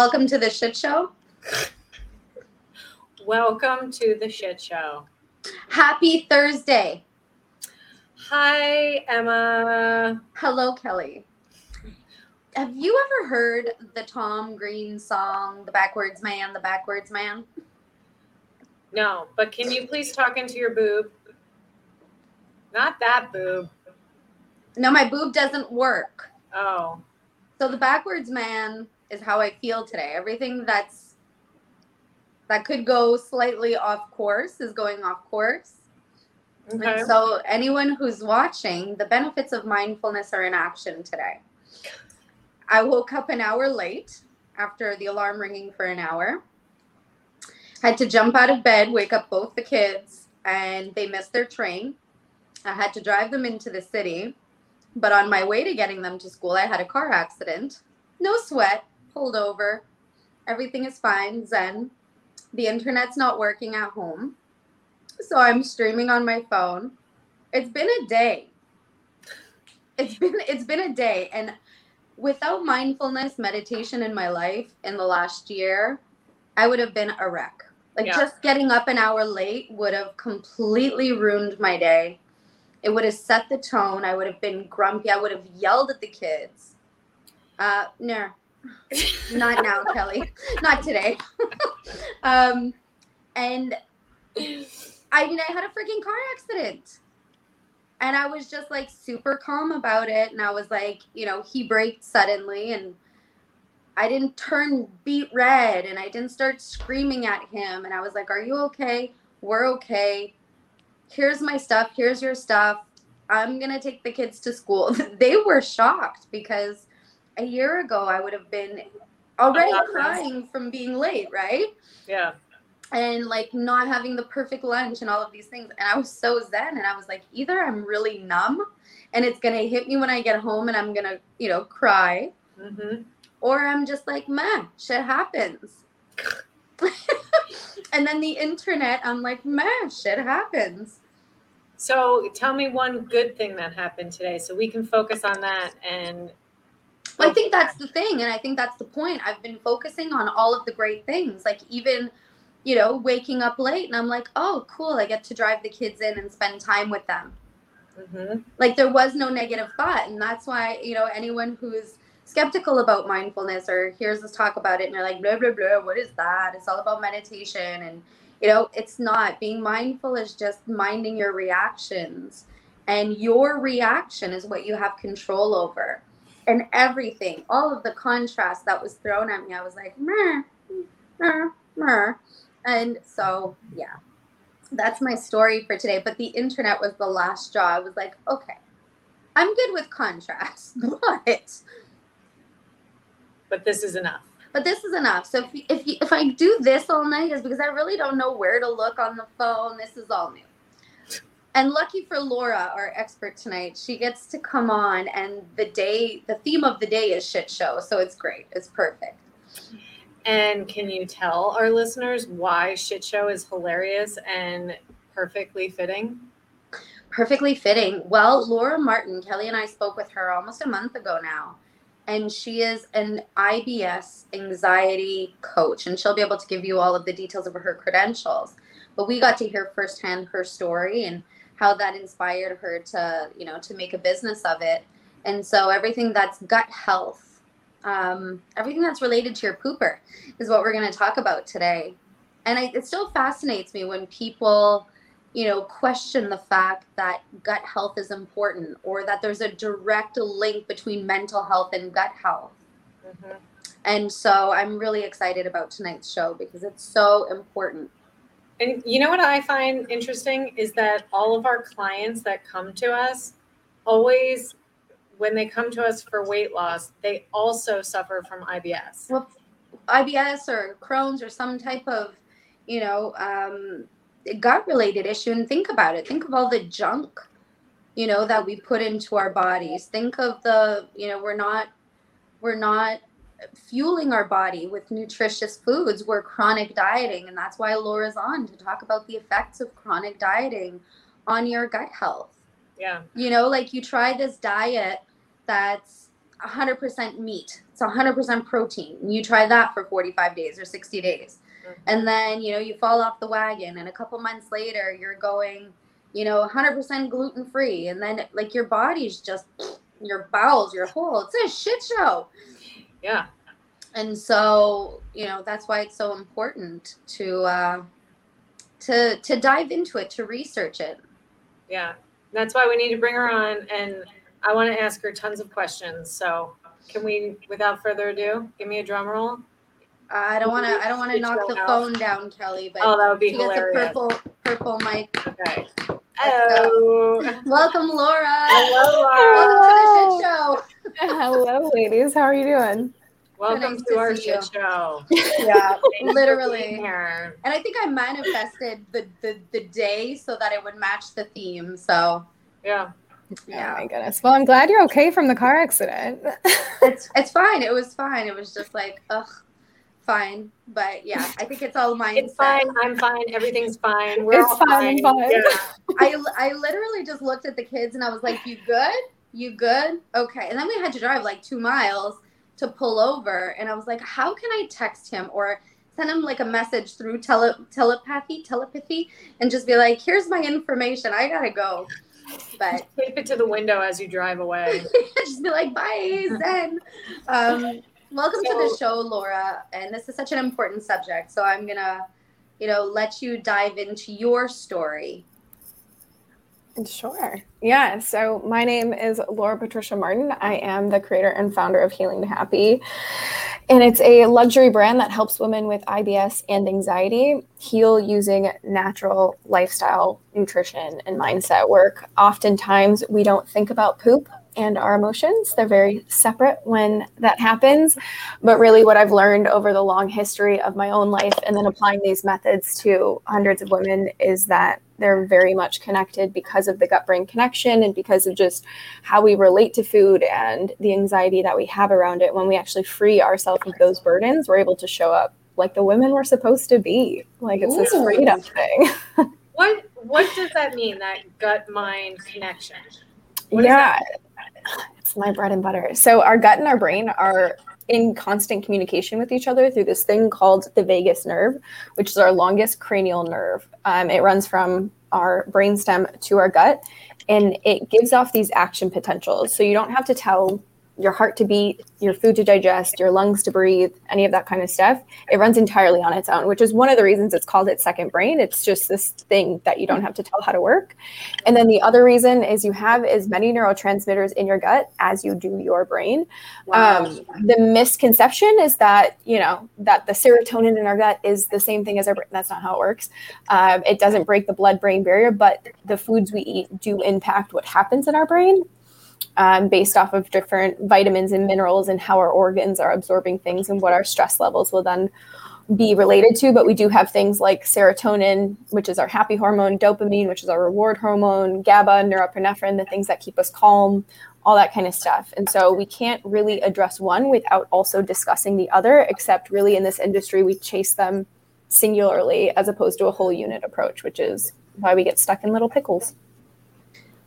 Welcome to the shit show. Welcome to the shit show. Happy Thursday. Hi, Emma. Hello, Kelly. Have you ever heard the Tom Green song, The Backwards Man, The Backwards Man? No, but can you please talk into your boob? Not that boob. No, my boob doesn't work. Oh, So the backwards man is how I feel today. Everything that's that could go slightly off course is going off course. okay. And so anyone who's watching, the benefits of mindfulness are in action today. I woke up an hour late after the alarm ringing for an hour. Had to jump out of bed, wake up both the kids, and they missed their train. I had to drive them into the city. But on my way to getting them to school, I had a car accident. No sweat, pulled over. Everything is fine, zen. The internet's not working at home. So I'm streaming on my phone. It's been a day. It's been it's been a day and without mindfulness meditation in my life in the last year, I would have been a wreck. Like Yeah. just getting up an hour late would have completely ruined my day. It would have set the tone. I would have been grumpy. I would have yelled at the kids. Uh, no, not now, Kelly. Not today. um, and I mean, I had a freaking car accident. And I was just like super calm about it. And I was like, you know, he braked suddenly and I didn't turn beet red and I didn't start screaming at him. And I was like, Are you okay? We're okay. Here's my stuff. Here's your stuff. I'm going to take the kids to school. they were shocked because a year ago I would have been already crying from being late, right? yeah. and like not having the perfect lunch and all of these things. And I was so zen and I was like, either I'm really numb and it's gonna hit me when I get home and I'm gonna, you know, cry, hmm or I'm just like, meh, shit happens. and then the internet, I'm like, meh, shit happens. So tell me one good thing that happened today so we can focus on that and Well, I think that's the thing, and I think that's the point. I've been focusing on all of the great things, like even, you know, waking up late, and I'm like, oh, cool, I get to drive the kids in and spend time with them. Mhm. like there was no negative thought and that's why you know anyone who's skeptical about mindfulness or hears us talk about it and they're like blah blah blah what is that it's all about meditation and you know it's not being mindful is just minding your reactions and your reaction is what you have control over and everything all of the contrast that was thrown at me i was like meh, meh, meh. and so yeah that's my story for today. But the internet was the last straw. I was like, okay, I'm good with contrast, but but this is enough. but this is enough. So if if if I do this all night is because I really don't know where to look on the phone. This is all new. And lucky for Laura, our expert tonight, she gets to come on, and the day, the theme of the day is shit show. So it's great. It's perfect. And can you tell our listeners why shit show is hilarious and perfectly fitting? Perfectly fitting. Well, Laura Martin, Kelly and I spoke with her almost a month ago now, and she is an IBS anxiety coach, and she'll be able to give you all of the details of her credentials. But we got to hear firsthand her story and how that inspired her to, you know, to make a business of it. And so everything that's gut health, um, everything that's related to your pooper is what we're going to talk about today. And I, it still fascinates me when people you know, question the fact that gut health is important or that there's a direct link between mental health and gut health. Mhm. And so I'm really excited about tonight's show because it's so important. And you know what I find interesting is that all of our clients that come to us always, when they come to us for weight loss, they also suffer from IBS. Well, IBS or Crohn's or some type of, you know, um, gut related issue. And think about it. Think of all the junk, you know, that we put into our bodies. Think of the, you know, we're not, we're not fueling our body with nutritious foods. We're chronic dieting. And that's why Laura's on to talk about the effects of chronic dieting on your gut health Yeah. you know like you try this diet that's 100% meat. It's 100% protein. You try that for 45 days or 60 days. Mm-hmm. And then, you know, you fall off the wagon and a couple months later you're going, you know, 100% gluten free and then like your body's just your bowels, your whole, it's a shit show. Yeah. And so, you know, that's why it's so important to uh to to dive into it, to research it. Yeah. That's why we need to bring her on and I want to ask her tons of questions. So can we, without further ado, give me a drum roll? I don't want to. I don't want to knock the phone down, Kelly. But oh, that would be hilarious. A purple, purple mic. Okay. Hello. Welcome, Laura. Hello, Laura. Welcome to the shit show. Hello, ladies. How are you doing? Welcome nice to, to our shit show. Yeah, literally. And I think I manifested the, the the day so that it would match the theme. So yeah. Oh yeah. Oh my goodness. Well, I'm glad you're okay from the car accident. it's it's fine. It was fine. It was just like, ugh, fine. But yeah, I think it's all mindset. It's fine. I'm fine. Everything's fine. We're it's fine. fine. fine. Yeah. I I literally just looked at the kids and I was like, "You good? You good? Okay." And then we had to drive like two miles to pull over, and I was like, "How can I text him or?" Send him like a message through tele- telepathy, telepathy, and just be like, "Here's my information. I gotta go." But tape it to the window as you drive away. just be like, bye, Zen. Um, welcome so, to the show, Laura. And this is such an important subject. So I'm gonna, you know, let you dive into your story. Sure. Yeah. So my name is Laura Patricia Martin. I am the creator and founder of Healing to Happy. And it's a luxury brand that helps women with IBS and anxiety heal using natural lifestyle, nutrition, and mindset work. Oftentimes, we don't think about poop and our emotions. They're very separate when that happens. But really, what I've learned over the long history of my own life and then applying these methods to hundreds of women is that they're very much connected because of the gut brain connection and because of just how we relate to food and the anxiety that we have around it. When we actually free ourselves of those burdens, we're able to show up like the women we're supposed to be. Like it's Ooh. this freedom thing. what what does that mean? That gut mind connection? What yeah. It's my bread and butter. So our gut and our brain are in constant communication with each other through this thing called the vagus nerve, which is our longest cranial nerve. Um, it runs from our brainstem to our gut, and it gives off these action potentials. So you don't have to tell your heart to beat, your food to digest, your lungs to breathe, any of that kind of stuff. It runs entirely on its own, which is one of the reasons it's called its second brain. It's just this thing that you don't have to tell how to work. And then the other reason is you have as many neurotransmitters in your gut as you do your brain. Wow. Um, the misconception is that, you know, that the serotonin in our gut is the same thing as our brain. That's not how it works. Um, it doesn't break the blood brain barrier, but the foods we eat do impact what happens in our brain um, based off of different vitamins and minerals and how our organs are absorbing things and what our stress levels will then be related to. But we do have things like serotonin, which is our happy hormone, dopamine, which is our reward hormone, GABA, norepinephrine, the things that keep us calm, all that kind of stuff. And so we can't really address one without also discussing the other, except really in this industry, we chase them singularly as opposed to a whole unit approach, which is why we get stuck in little pickles.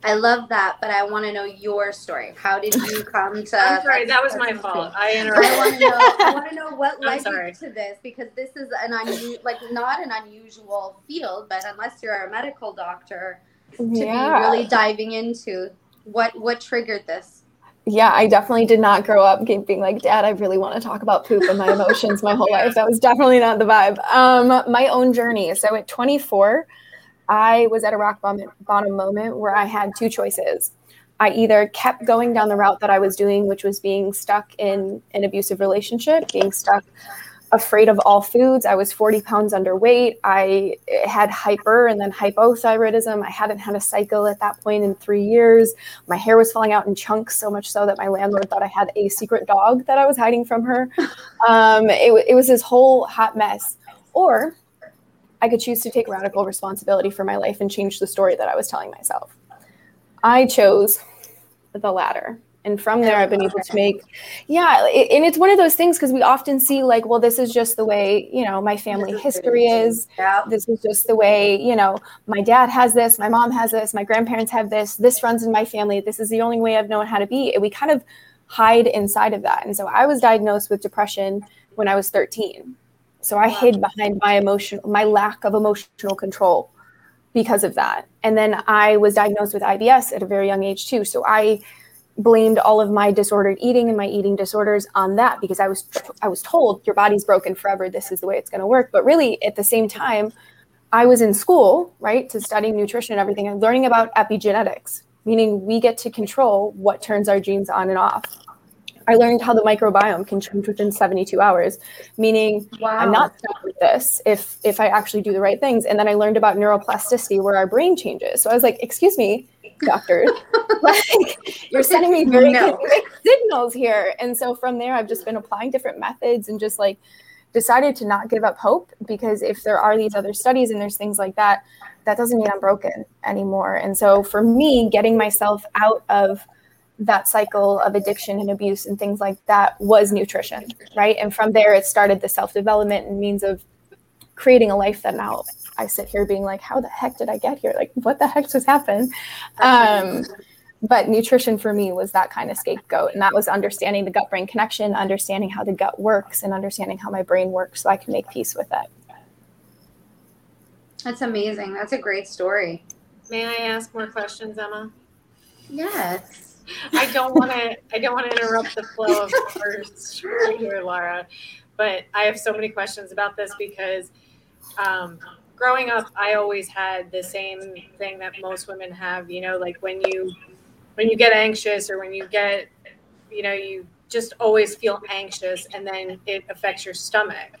I love that, but I want to know your story. How did you come to? I'm sorry, that was my fault. I interrupted. I want to know. I want to know what led you to this because this is an unusual, like not an unusual field, but unless you're a medical doctor, to yeah. be really diving into what what triggered this. Yeah, I definitely did not grow up being like, Dad, I really want to talk about poop and my emotions my whole life. That was definitely not the vibe. Um, my own journey. So at 24. I was at a rock bottom moment where I had two choices. I either kept going down the route that I was doing, which was being stuck in an abusive relationship, being stuck afraid of all foods. I was 40 pounds underweight. I had hyper and then hypothyroidism. I hadn't had a cycle at that point in three years. My hair was falling out in chunks, so much so that my landlord thought I had a secret dog that I was hiding from her. Um, it, it was this whole hot mess. Or I could choose to take radical responsibility for my life and change the story that I was telling myself. I chose the latter. And from there, I've been able to make, yeah. It, and it's one of those things because we often see, like, well, this is just the way, you know, my family history is. Yeah. This is just the way, you know, my dad has this, my mom has this, my grandparents have this, this runs in my family. This is the only way I've known how to be. And we kind of hide inside of that. And so I was diagnosed with depression when I was 13. So I hid behind my emotion, my lack of emotional control because of that. And then I was diagnosed with IBS at a very young age too. So I blamed all of my disordered eating and my eating disorders on that because I was I was told your body's broken forever. This is the way it's going to work. But really, at the same time, I was in school, right, to studying nutrition and everything, and learning about epigenetics, meaning we get to control what turns our genes on and off. I learned how the microbiome can change within 72 hours, meaning wow. I'm not stuck with this if if I actually do the right things. And then I learned about neuroplasticity, where our brain changes. So I was like, "Excuse me, doctor, like you're sending me very no. signals here." And so from there, I've just been applying different methods and just like decided to not give up hope because if there are these other studies and there's things like that, that doesn't mean I'm broken anymore. And so for me, getting myself out of that cycle of addiction and abuse and things like that was nutrition, right? And from there, it started the self development and means of creating a life that now I sit here being like, how the heck did I get here? Like, what the heck just happened? Um, but nutrition for me was that kind of scapegoat. And that was understanding the gut brain connection, understanding how the gut works, and understanding how my brain works so I can make peace with it. That's amazing. That's a great story. May I ask more questions, Emma? Yes. I don't want to. I don't want to interrupt the flow of first here, Laura. But I have so many questions about this because um, growing up, I always had the same thing that most women have. You know, like when you when you get anxious or when you get, you know, you just always feel anxious, and then it affects your stomach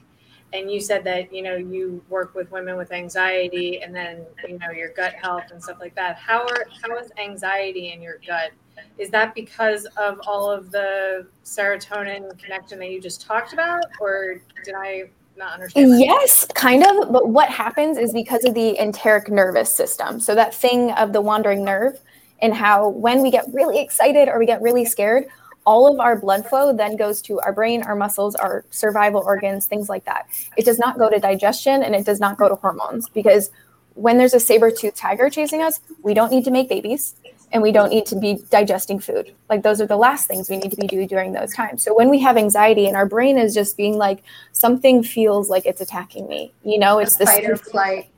and you said that you know you work with women with anxiety and then you know your gut health and stuff like that how are how is anxiety in your gut is that because of all of the serotonin connection that you just talked about or did i not understand yes kind of but what happens is because of the enteric nervous system. So that thing of the wandering nerve and how when we get really excited or we get really scared all of our blood flow then goes to our brain, our muscles, our survival organs, things like that. It does not go to digestion and it does not go to hormones because when there's a saber-toothed tiger chasing us, we don't need to make babies and we don't need to be digesting food. Like those are the last things we need to be doing during those times. So when we have anxiety and our brain is just being like something feels like it's attacking me, you know, it's this fight or flight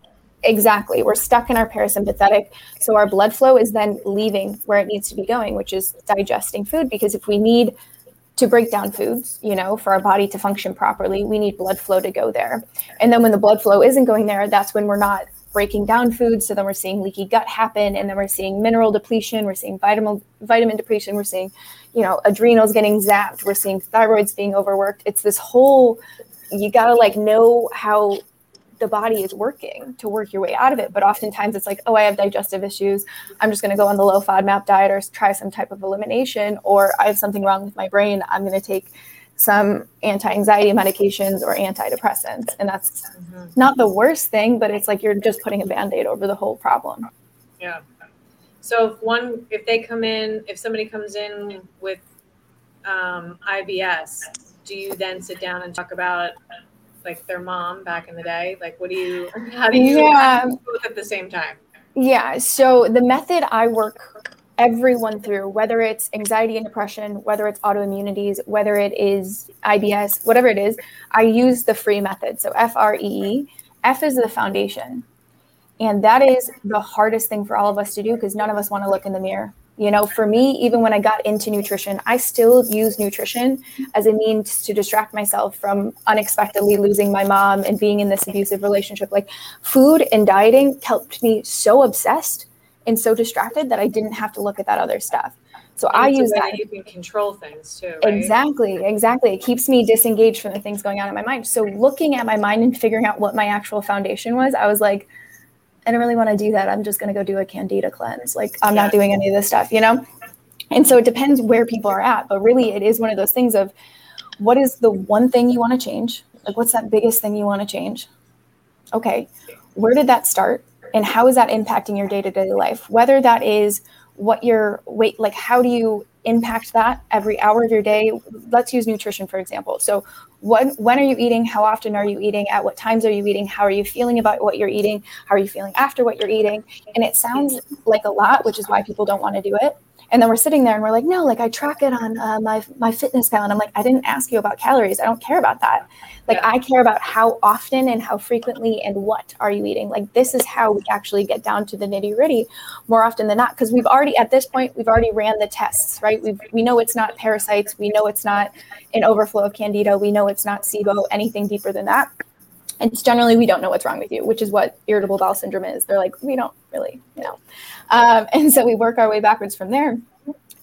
Exactly. We're stuck in our parasympathetic. So our blood flow is then leaving where it needs to be going, which is digesting food. Because if we need to break down foods, you know, for our body to function properly, we need blood flow to go there. And then when the blood flow isn't going there, that's when we're not breaking down food. So then we're seeing leaky gut happen, and then we're seeing mineral depletion, we're seeing vitamin vitamin depletion, we're seeing, you know, adrenals getting zapped, we're seeing thyroids being overworked. It's this whole you gotta like know how the body is working to work your way out of it. But oftentimes it's like, oh, I have digestive issues. I'm just going to go on the low FODMAP diet or try some type of elimination, or I have something wrong with my brain. I'm going to take some anti-anxiety medications or antidepressants and that's mm-hmm. not the worst thing but it's like you're just putting a band-aid over the whole problem yeah so if one if they come in if somebody comes in with um, ibs do you then sit down and talk about like their mom back in the day? Like, what do you, how do you, yeah. both at the same time? Yeah. So the method I work everyone through, whether it's anxiety and depression, whether it's autoimmunities, whether it is IBS, whatever it is, I use the free method. So F R E E. F is the foundation. And that is the hardest thing for all of us to do because none of us want to look in the mirror. You know, for me, even when I got into nutrition, I still use nutrition as a means to distract myself from unexpectedly losing my mom and being in this abusive relationship. Like food and dieting helped me so obsessed and so distracted that I didn't have to look at that other stuff. So and I use that. You can control things too. Right? Exactly, exactly. It keeps me disengaged from the things going on in my mind. So looking at my mind and figuring out what my actual foundation was, I was like, I don't really want to do that. I'm just going to go do a candida cleanse. Like I'm yeah. not doing any of this stuff, you know? And so it depends where people are at, but really it is one of those things of what is the one thing you want to change? Like what's that biggest thing you want to change? Okay. Where did that start? And how is that impacting your day-to-day life? Whether that is what your weight like how do you impact that every hour of your day? Let's use nutrition for example. So when when are you eating? How often are you eating? At what times are you eating? How are you feeling about what you're eating? How are you feeling after what you're eating? And it sounds like a lot which is why people don't want to do it And then we're sitting there and we're like, no, like I track it on uh, my MyFitnessPal, and I'm like, I didn't ask you about calories. I don't care about that. Like Yeah. I care about how often and how frequently and what are you eating. Like this is how we actually get down to the nitty gritty more often than not because we've already at this point we've already ran the tests, right? We we know it's not parasites. We know it's not an overflow of candida. We know it's not SIBO. Anything deeper than that. And it's generally we don't know what's wrong with you, which is what irritable bowel syndrome is. They're like we don't really know, um, and so we work our way backwards from there.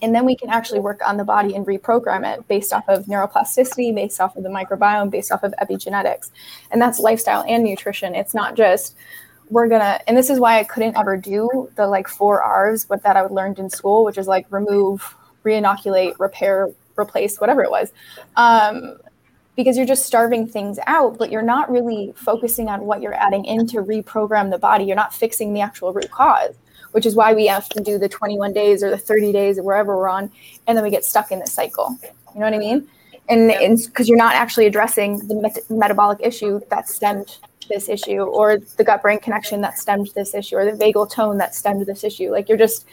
And then we can actually work on the body and reprogram it based off of neuroplasticity based off of the microbiome based off of epigenetics. And that's lifestyle and nutrition. It's not just we're gonna and this is why i couldn't ever do the like four r's what that i learned in school which is like remove reinoculate repair replace whatever it was. Um, because you're just starving things out but you're not really focusing on what you're adding in to reprogram the body. You're not fixing the actual root cause which is why we have to do the 21 days or the 30 days or wherever we're on and then we get stuck in this cycle. You know what i mean? And because you're not actually addressing the met- metabolic issue that stemmed this issue or the gut brain connection that stemmed this issue or the vagal tone that stemmed this issue. Like you're just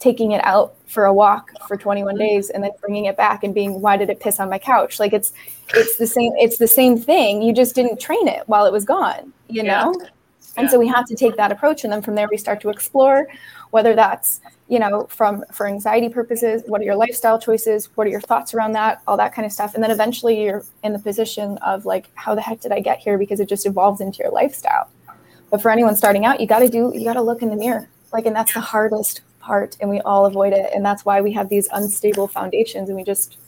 taking it out for a walk for 21 days and then bringing it back and being why did it piss on my couch? Like it's it's the same it's the same thing. You just didn't train it while it was gone you Yeah. know? And so we have to take that approach and then from there we start to explore whether that's you know from for anxiety purposes what are your lifestyle choices what are your thoughts around that all that kind of stuff. And then eventually you're in the position of like how the heck did i get here? because it just evolves into your lifestyle. But for anyone starting out you got to do you got to look in the mirror like and that's the hardest part and we all avoid it and that's why we have these unstable foundations and we just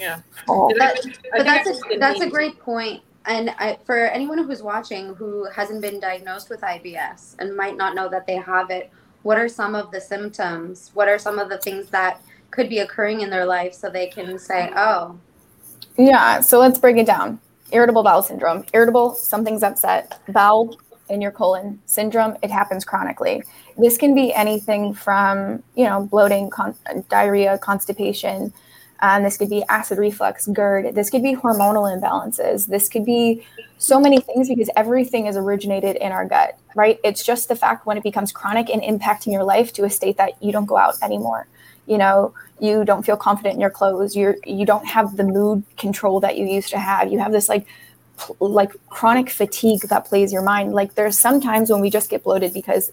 Yeah. fall. Did But- but that's I a, just that's a need- great point and I, for anyone who's watching who hasn't been diagnosed with ibs and might not know that they have it what are some of the symptoms what are some of the things that could be occurring in their life so they can say oh Yeah, so let's break it down. Irritable bowel syndrome. Irritable, something's upset. Bowel in your colon syndrome, it happens chronically. This can be anything from, you know, bloating, con- diarrhea, constipation. Um, this could be acid reflux, GERD. This could be hormonal imbalances. This could be so many things because everything is originated in our gut, right? It's just the fact when it becomes chronic and impacting your life to a state that you don't go out anymore. You know, you don't feel confident in your clothes you're you don't have the mood control that you used to have you have this like like chronic fatigue that plays your mind. Like there's sometimes when we just get bloated because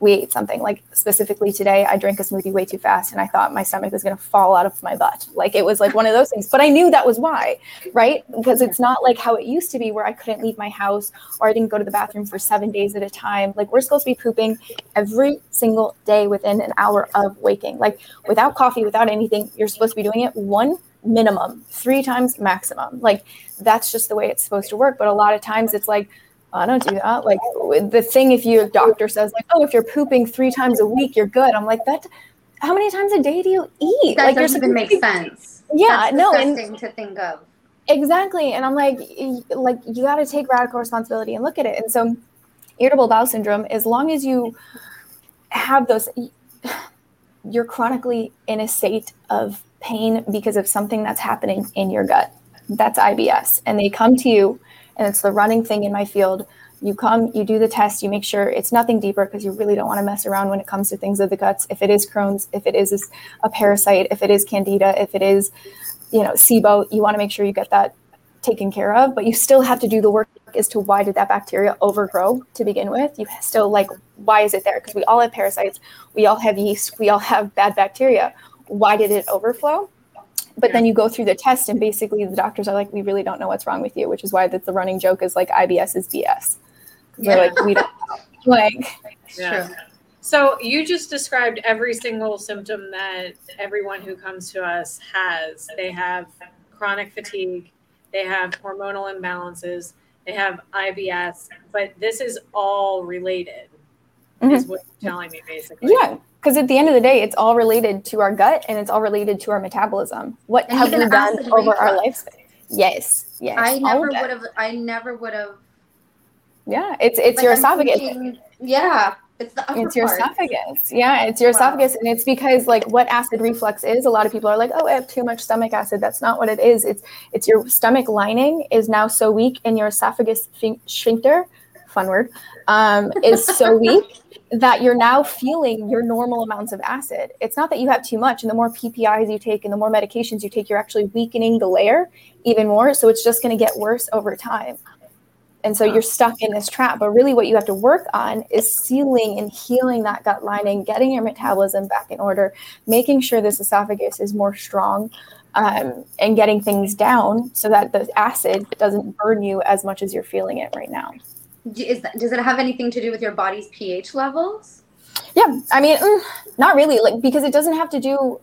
we ate something. Like specifically today i drank a smoothie way too fast and i thought my stomach was going to fall out of my butt. Like it was like one of those things but i knew that was why right? Because it's not like how it used to be where i couldn't leave my house or i didn't go to the bathroom for seven days at a time. Like we're supposed to be pooping every single day within an hour of waking. Like without coffee without anything you're supposed to be doing it one minimum three times maximum like that's just the way it's supposed to work but a lot of times it's like I don't do that. Like the thing, if your doctor says like, "Oh, if you're pooping three times a week, you're good," I'm like, "That? How many times a day do you eat?" that like doesn't even make supposed to be- sense Yeah, That's no, and to think of exactly. And I'm like, like you got to take radical responsibility and look at it. And so, irritable bowel syndrome, as long as you have those, you're chronically in a state of pain because of something that's happening in your gut. That's IBS, and they come to you, and it's the running thing in my field. You come, you do the test, you make sure it's nothing deeper because you really don't want to mess around when it comes to things of the guts. If it is Crohn's, if it is a parasite, if it is Candida, if it is, you know, SIBO, you want to make sure you get that taken care of. But you still have to do the work as to why did that bacteria overgrow to begin with. You still like, why is it there? Because we all have parasites, we all have yeast, we all have bad bacteria. Why did it overflow? But then you go through the test, and basically the doctors are like, we really don't know what's wrong with you, which is why that's the running joke is like IBS is BS. 'Cause They're like, we don't like Yeah. True. So you just described every single symptom that everyone who comes to us has. They have chronic fatigue, they have hormonal imbalances, they have IBS, but this is all related. Is mm-hmm. what you're telling me basically. Yeah, because at the end of the day, it's all related to our gut and it's all related to our metabolism. What And have we done over our lifespan? Yes, yes. i never would have i never would have Yeah, it's it's but your I'm esophagus. thinking- yeah it's the It's your part. esophagus. Yeah, it's your Wow. esophagus, and it's because like what acid reflux is. A lot of people are like, "Oh, I have too much stomach acid." That's not what it is. It's it's your stomach lining is now so weak, and your esophagus sphincter fun word, um, is so weak that you're now feeling your normal amounts of acid. It's not that you have too much, and the more PPIs you take and the more medications you take, you're actually weakening the layer even more. So it's just going to get worse over time. And so you're stuck in this trap. But really, what you have to work on is sealing and healing that gut lining, getting your metabolism back in order, making sure this esophagus is more strong, um, and getting things down so that the acid doesn't burn you as much as you're feeling it right now. Is that, does it have anything to do with your body's pH levels? Yeah, I mean, mm, not really, like because it doesn't have to do.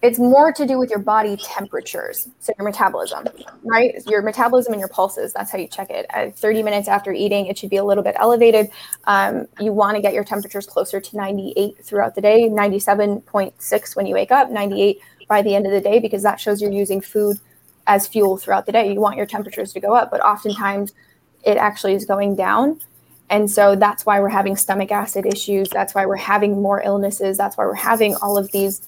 It's more to do with your body temperatures, so your metabolism, right? Your metabolism and your pulses. That's how you check it. At 30 minutes after eating, it should be a little bit elevated. Um, you want to get your temperatures closer to 98 throughout the day, 97.6 when you wake up, 98 by the end of the day, because that shows you're using food as fuel throughout the day. You want your temperatures to go up, but oftentimes it actually is going down. And so that's why we're having stomach acid issues. That's why we're having more illnesses. That's why we're having all of these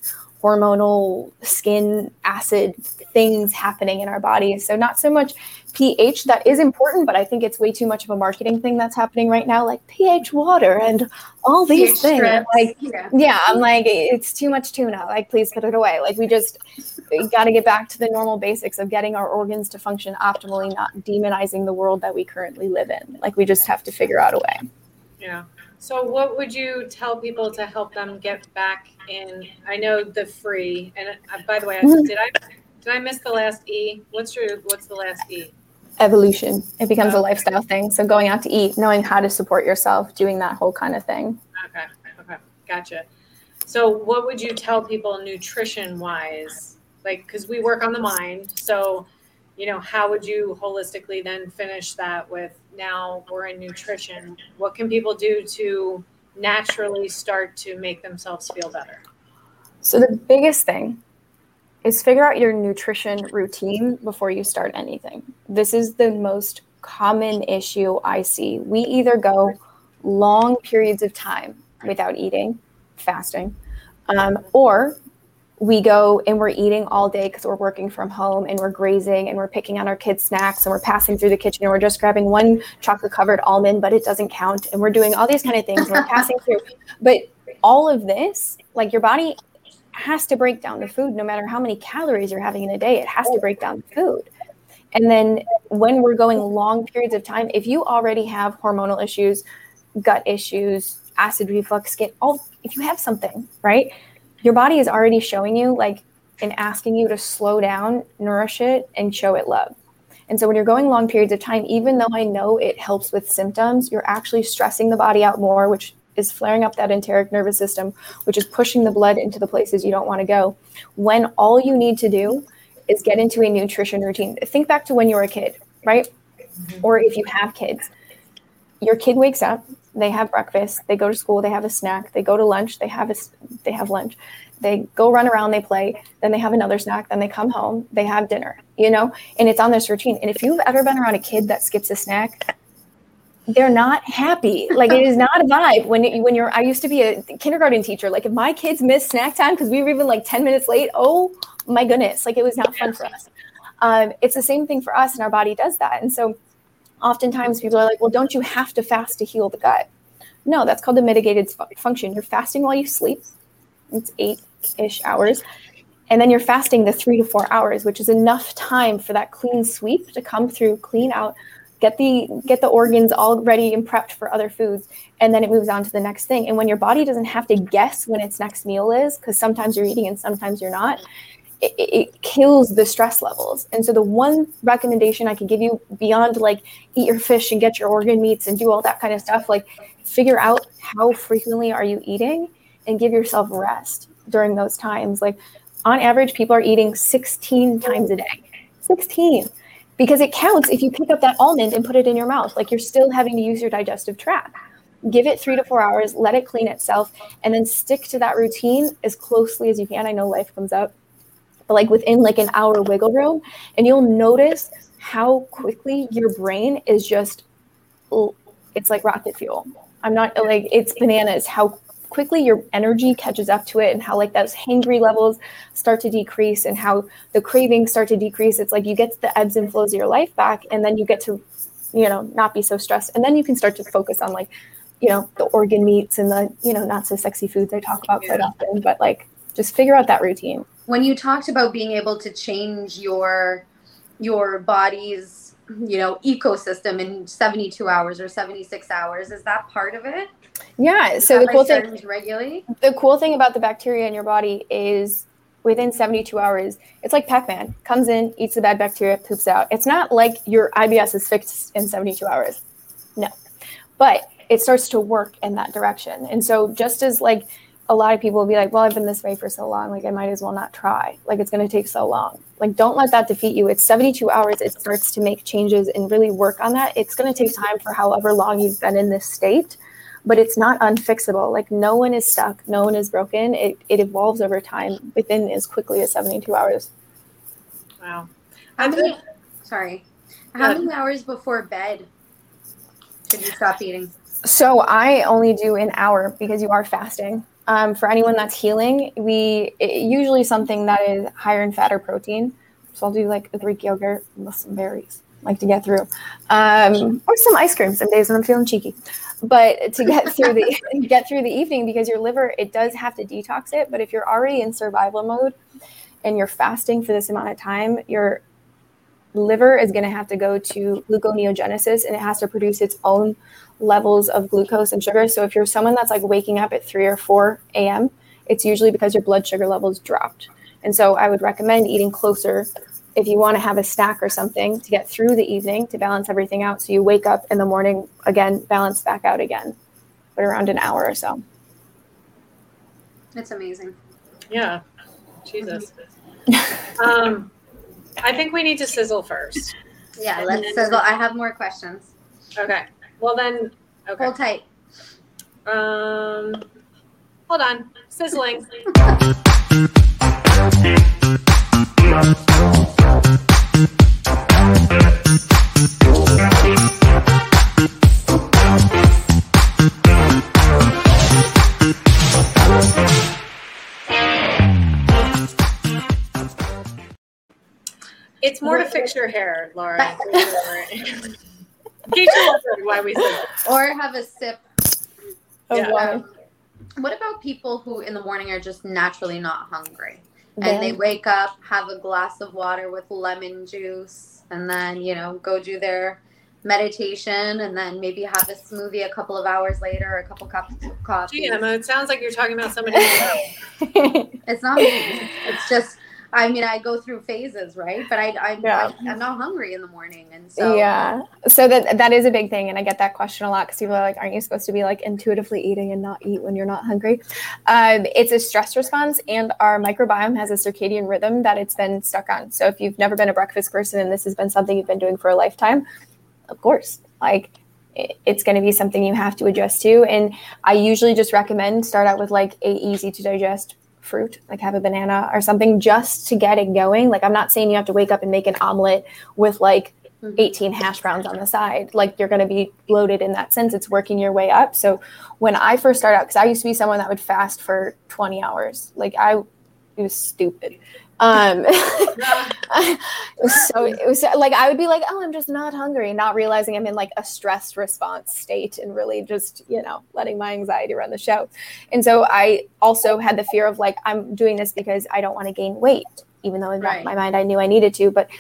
hormonal skin acid things happening in our bodies. So not so much pH that is important, but I think it's way too much of a marketing thing that's happening right now, like pH water and all these pH things. Strips. Like, yeah. yeah, I'm like, it's too much tuna. Like, please put it away. Like, we just got to get back to the normal basics of getting our organs to function optimally, not demonizing the world that we currently live in. Like, we just have to figure out a way. Yeah. So, what would you tell people to help them get back in? I know the free, and uh, by the way, mm-hmm. did I did I miss the last E? What's your what's the last E? Evolution. It becomes a lifestyle thing. So going out to eat, knowing how to support yourself, doing that whole kind of thing. Okay. Okay. Gotcha. So what would you tell people nutrition wise? Like, cause we work on the mind. So, you know, how would you holistically then finish that with now we're in nutrition? What can people do to naturally start to make themselves feel better? So the biggest thing is figure out your nutrition routine before you start anything. This is the most common issue I see. We either go long periods of time without eating, fasting, um, or we go and we're eating all day because we're working from home and we're grazing and we're picking on our kids' snacks and we're passing through the kitchen and we're just grabbing one chocolate covered almond, but it doesn't count. And we're doing all these kind of things and we're passing through. But all of this, like your body has to break down the food no matter how many calories you're having in a day. It has to oh. break down the food. And then when we're going long periods of time if you already have hormonal issues gut issues acid reflux skin all if you have something right your body is already showing you like and asking you to slow down nourish it and show it love. And so when you're going long periods of time even though i know it helps with symptoms you're actually stressing the body out more which is flaring up that enteric nervous system, which is pushing the blood into the places you don't want to go. When all you need to do is get into a nutrition routine. Think back to when you were a kid, right? Mm-hmm. Or if you have kids, your kid wakes up, they have breakfast, they go to school, they have a snack, they go to lunch, they have a they have lunch. They go run around, they play, then they have another snack, then they come home, they have dinner, you know? And it's on this routine. And if you've ever been around a kid that skips a snack, they're not happy. Like it is not a vibe when it, when you're. I used to be a kindergarten teacher. Like if my kids miss snack time because we were even like ten minutes late, oh my goodness, like it was not fun for us. Um, it's the same thing for us, and our body does that. And so, oftentimes people are like, "Well, don't you have to fast to heal the gut?" No, that's called a mitigated function. You're fasting while you sleep. It's eight ish hours. And then you're fasting the three to four hours, which is enough time for that clean sweep to come through, clean out get the get the organs all ready and prepped for other foods and then it moves on to the next thing. And when your body doesn't have to guess when its next meal is because sometimes you're eating and sometimes you're not it, it, kills the stress levels. And so the one recommendation i can give you beyond like eat your fish and get your organ meats and do all that kind of stuff like figure out how frequently are you eating and give yourself rest during those times. Like on average people are eating 16 times a day. 16 because it counts if you pick up that almond and put it in your mouth. Like you're still having to use your digestive tract. Give it three to four hours, let it clean itself, and then stick to that routine as closely as you can. I know life comes up, but like within like an hour wiggle room, and you'll notice how quickly your brain is just it's like rocket fuel. I'm not like it's bananas how quickly your energy catches up to it and how like those hangry levels start to decrease and how the cravings start to decrease it's like you get the ebbs and flows of your life back and then you get to you know, not be so stressed. And then you can start to focus on like, you know, the organ meats and the, you know, not so sexy foods I talk about quite often, but like just figure out that routine. when you talked about being able to change your your body's you know ecosystem in 72 hours or 76 hours is that part of it Yeah. So the cool thing, regulate the cool thing about the bacteria in your body is within 72 hours, it's like Pac-Man comes in, eats the bad bacteria, poops out. It's not like your IBS is fixed in 72 hours. No. But it starts to work in that direction. And so just as like a lot of people will be like, well, I've been this way for so long, like I might as well not try. Like it's going to take so long. Like don't let that defeat you. It's 72 hours. It starts to make changes and really work on that. It's going to take time for however long you've been in this state but it's not unfixable. Like no one is stuck, no one is broken. It, it evolves over time within as quickly as 72 hours. Wow. how many sorry how ahead. many hours before bed should you stop eating So I only do an hour because you are fasting. Um, for anyone that's healing, we it, usually something that is higher in fat or protein. So I'll do like a Greek yogurt with some berries, like to get through, um, or some ice cream some days when I'm feeling cheeky. But to get through the get through the evening because your liver it does have to detox it. But if you're already in survival mode and you're fasting for this amount of time, your liver is going to have to go to gluconeogenesis and it has to produce its own levels of glucose and sugar. So if you're someone that's like waking up at 3 or 4 a.m., it's usually because your blood sugar levels dropped. And so I would recommend eating closer if you want to have a snack or something to get through the evening to balance everything out. So you wake up in the morning again, balance back out again, but around an hour or so. it's amazing Yeah. Jesus. um, I think we need to sizzle first. yeah And let's then- sizzle i have more questions Okay. Well then. Okay. hold tight Um. Hold on. Sizzling. It's more to fix your hair, Laura. In case you're why we said that. or have a sip Oh, Yeah. Um, what about people who in the morning are just naturally not hungry and they wake up, have a glass of water with lemon juice, and then you know go do their meditation, and then maybe have a smoothie a couple of hours later, a couple cups of coffee. Gee, Emma, it sounds like you're talking about somebody. you know. It's not me. It's just. I mean, I go through phases, right? But I, I, Yeah. I, I'm not hungry in the morning, and so yeah. So that that is a big thing, and I get that question a lot because people are like, "Aren't you supposed to be like intuitively eating and not eat when you're not hungry?" Um, it's a stress response, and our microbiome has a circadian rhythm that it's been stuck on. So if you've never been a breakfast person and this has been something you've been doing for a lifetime, of course, like it's going to be something you have to adjust to. And I usually just recommend start out with like a easy to digest fruit, like have a banana or something just to get it going. Like I'm not saying you have to wake up and make an omelet with like Mhm. 18 hash browns on the side. Like you're going to be bloated in that sense. It's working your way up. So when I first started out, because I used to be someone that would fast for 20 hours, like I, it was stupid. Um, so it was like I would be like, oh, I'm just not hungry, not realizing I'm in like a stress response state and really just you know letting my anxiety run the show. And so I also had the fear of like I'm doing this because I don't want to gain weight, even though in Right. my mind I knew I needed to. But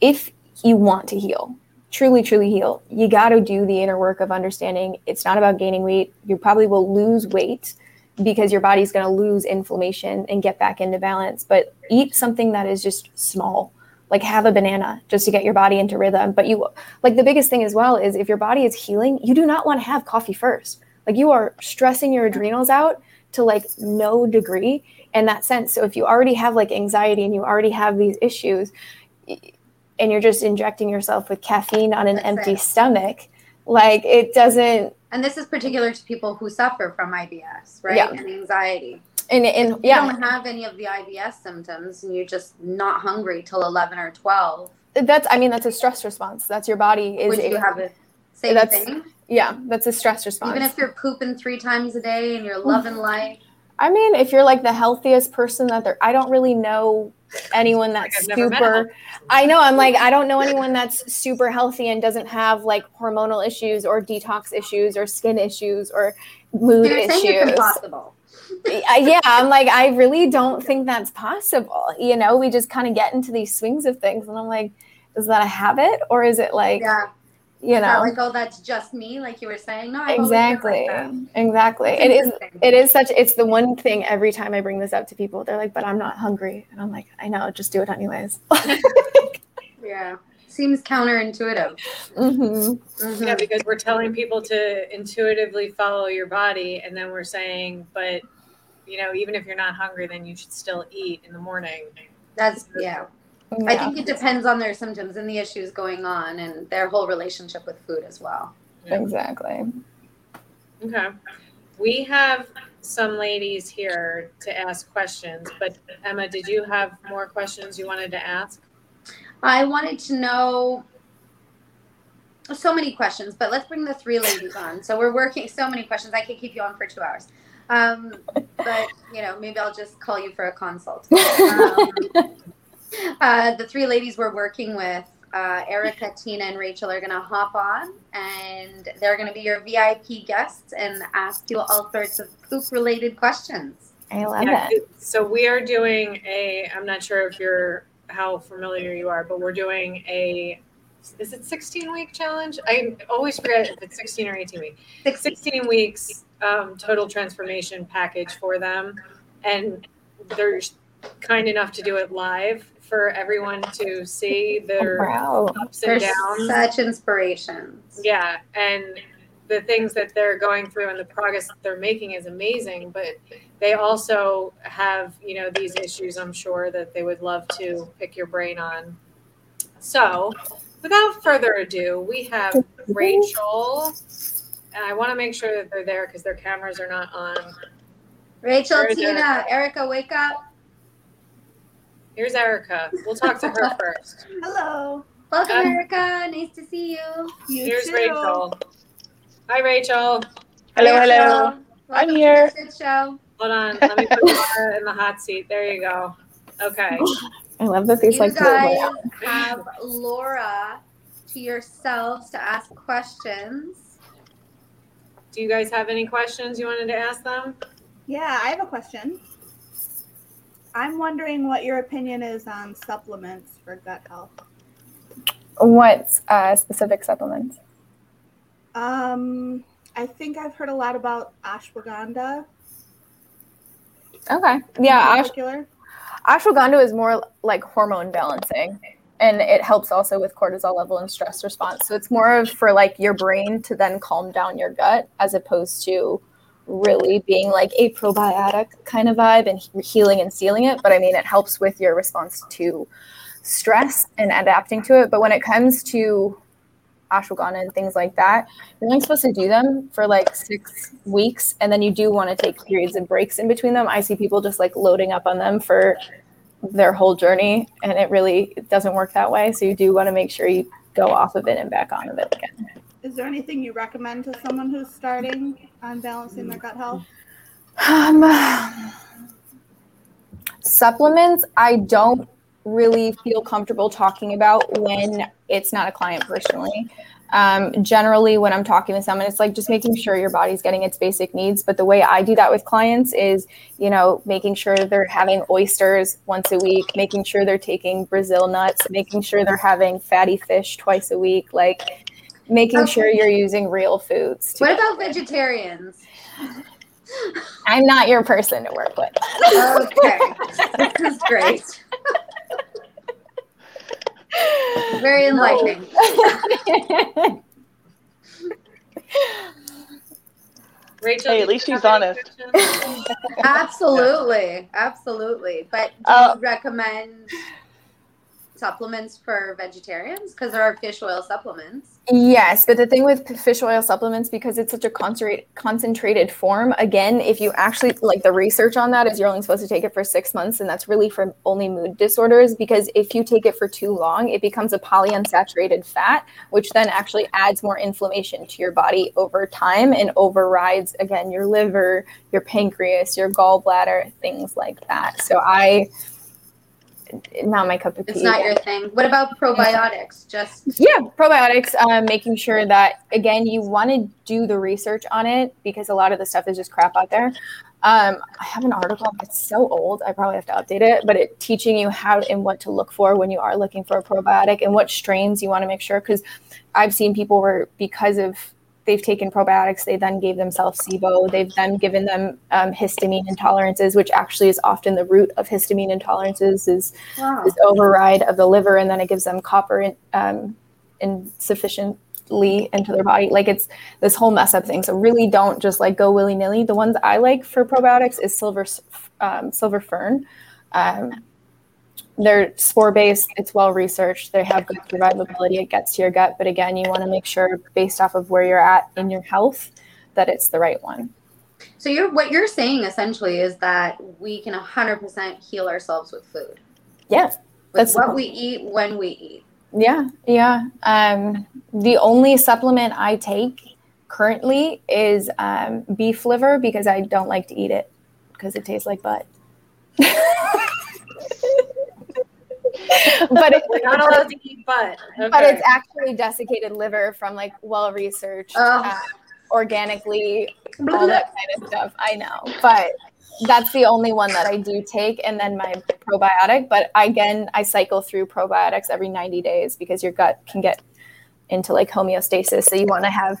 if you want to heal, truly, truly heal, you got to do the inner work of understanding it's not about gaining weight. You probably will lose weight because your body's going to lose inflammation and get back into balance. But eat something that is just small, like have a banana just to get your body into rhythm. But you, like the biggest thing as well is if your body is healing, you do not want to have coffee first. Like you are stressing your adrenals out to like no degree in that sense. So if you already have like anxiety and you already have these issues, and you're just injecting yourself with caffeine on an That's empty stomach, like it doesn't. And this is particular to people who suffer from IBS, right? Yeah. And anxiety. And, and you yeah, don't have any of the IBS symptoms and you're just not hungry till 11 or 12, that's I mean that's a stress response. That's your body is would you have the same That's- thing? yeah, that's a stress response. Even if you're pooping three times a day and you're loving life, I mean, if you're like the healthiest person that there, I don't really know anyone that's Like, I've never met a super. I know. I'm like, I don't know anyone that's super healthy and doesn't have like hormonal issues or detox issues or skin issues or mood You're saying it's issues. impossible. Yeah, I'm like, I really don't think that's possible. You know, we just kind of get into these swings of things, and I'm like, is that a habit or is it like, Yeah. You know, like, oh, that's just me, like you were saying. No, I've exactly, like that. exactly. It's It is. interesting. It is such. It's the one thing every time I bring this up to people, they're like, "But I'm not hungry," and I'm like, "I know, just do it anyways." Yeah. Seems counterintuitive. hmm Mhm. Yeah, because we're telling people to intuitively follow your body, and then we're saying, but you know, even if you're not hungry, then you should still eat in the morning. That's yeah. I think it depends on their symptoms and the issues going on and their whole relationship with food as well. exactly. Okay. We have some ladies here to ask questions, but Emma, did you have more questions you wanted to ask? I wanted to know so many questions, but let's bring the three ladies on. So we're working so many questions. I could keep you on for two hours. Um, but you know, maybe I'll just call you for a consult. Um, uh, the three ladies we're working with, uh, Erica, Tina, and Rachel, are going to hop on, and they're going to be your VIP guests and ask you all sorts of poop-related questions. I love Yeah, it. So we are doing a, I'm not sure if you're, how familiar you are, but we're doing a, is it 16 week challenge? I always forget if it's 16 or 18 week. 16 weeks um, total transformation package for them. And they're kind enough to do it live for everyone to see their Wow. ups and They're downs. such inspirations. Yeah, and the things that they're going through and the progress that they're making is amazing, but they also have, you know, these issues I'm sure that they would love to pick your brain on. So, without further ado, we have Rachel, and I want to make sure that they're there because their cameras are not on. Rachel, Very Tina, good. Erica, wake up. Here's Erica. We'll talk to her first. Hello. Welcome, Um, Erica. Nice to see you. You Here's too. Rachel. Hi, Rachel. Hello, Rachel, hello. welcome I'm to here. the show. Hold on. Let me put you in the hot seat. There you go. Okay. I love that these You like guys have Laura to yourselves to ask questions. Do you guys have any questions you wanted to ask them? Yeah, I have a question. I'm wondering what your opinion is on supplements for gut health. What uh, specific supplements? Um, I think I've heard a lot about ashwagandha. Okay. Yeah, ash- ashwagandha is more like hormone balancing, and it helps also with cortisol level and stress response. So it's more of for like your brain to then calm down your gut, as opposed to really being like a probiotic kind of vibe and he- healing and sealing it. But I mean, it helps with your response to stress and adapting to it. But when it comes to ashwagandha and things like that, you're only supposed to do them for like six weeks, and then you do want to take periods and breaks in between them. I see people just like loading up on them for their whole journey, and it really doesn't work that way. So you do want to make sure you go off of it and back on of it again. Is there anything you recommend to someone who's starting on balancing their gut health? Um, supplements, I don't really feel comfortable talking about when it's not a client personally. Um, generally, when I'm talking with someone, it's like just making sure your body's getting its basic needs. But the way I do that with clients is, you know, making sure they're having oysters once a week, making sure they're taking Brazil nuts, making sure they're having fatty fish twice a week, like making Okay. sure you're using real foods. What get- about vegetarians? I'm not your person to work with. Okay, this is great. Very enlightening. Rachel, Hey, at least you she's honest. Absolutely, absolutely. But do Uh, you recommend supplements for vegetarians? Because there are fish oil supplements. Yes, but the thing with fish oil supplements, because it's such a concentrate, concentrated form, again, if you actually like the research on that is you're only supposed to take it for six months, and that's really for only mood disorders. Because if you take it for too long, it becomes a polyunsaturated fat, which then actually adds more inflammation to your body over time and overrides again your liver, your pancreas, your gallbladder, things like that. So I not my cup of tea. It's not your thing. What about probiotics? Just yeah, probiotics. Um, making sure that again, you want to do the research on it because a lot of the stuff is just crap out there. Um, I have an article. It's so old. I probably have to update it, but it teaching you how and what to look for when you are looking for a probiotic and what strains you want to make sure. Because I've seen people where because of they've taken probiotics, they then gave themselves SIBO. They've then given them um, histamine intolerances, which actually is often the root of histamine intolerances is, wow. is override of the liver, and then it gives them copper in, um, insufficiently into their body. Like it's this whole mess up thing. So really don't just like go willy nilly. The ones I like for probiotics is silver um, silver fern. Um, they're spore based it's well researched they have good survivability it gets to your gut but again you want to make sure based off of where you're at in your health that it's the right one. So you're what you're saying essentially is that we can 100% heal ourselves with food. Yeah with that's what we eat when we eat. Yeah yeah um, the only supplement i take currently is um, beef liver because i don't like to eat it because it tastes like butt but it's not allowed to eat butt. Okay. But it's actually desiccated liver from like well researched, uh, organically, all that kind of stuff. I know, but that's the only one that I do take, and then my probiotic. But again, I cycle through probiotics every 90 days because your gut can get into like homeostasis. So you want to have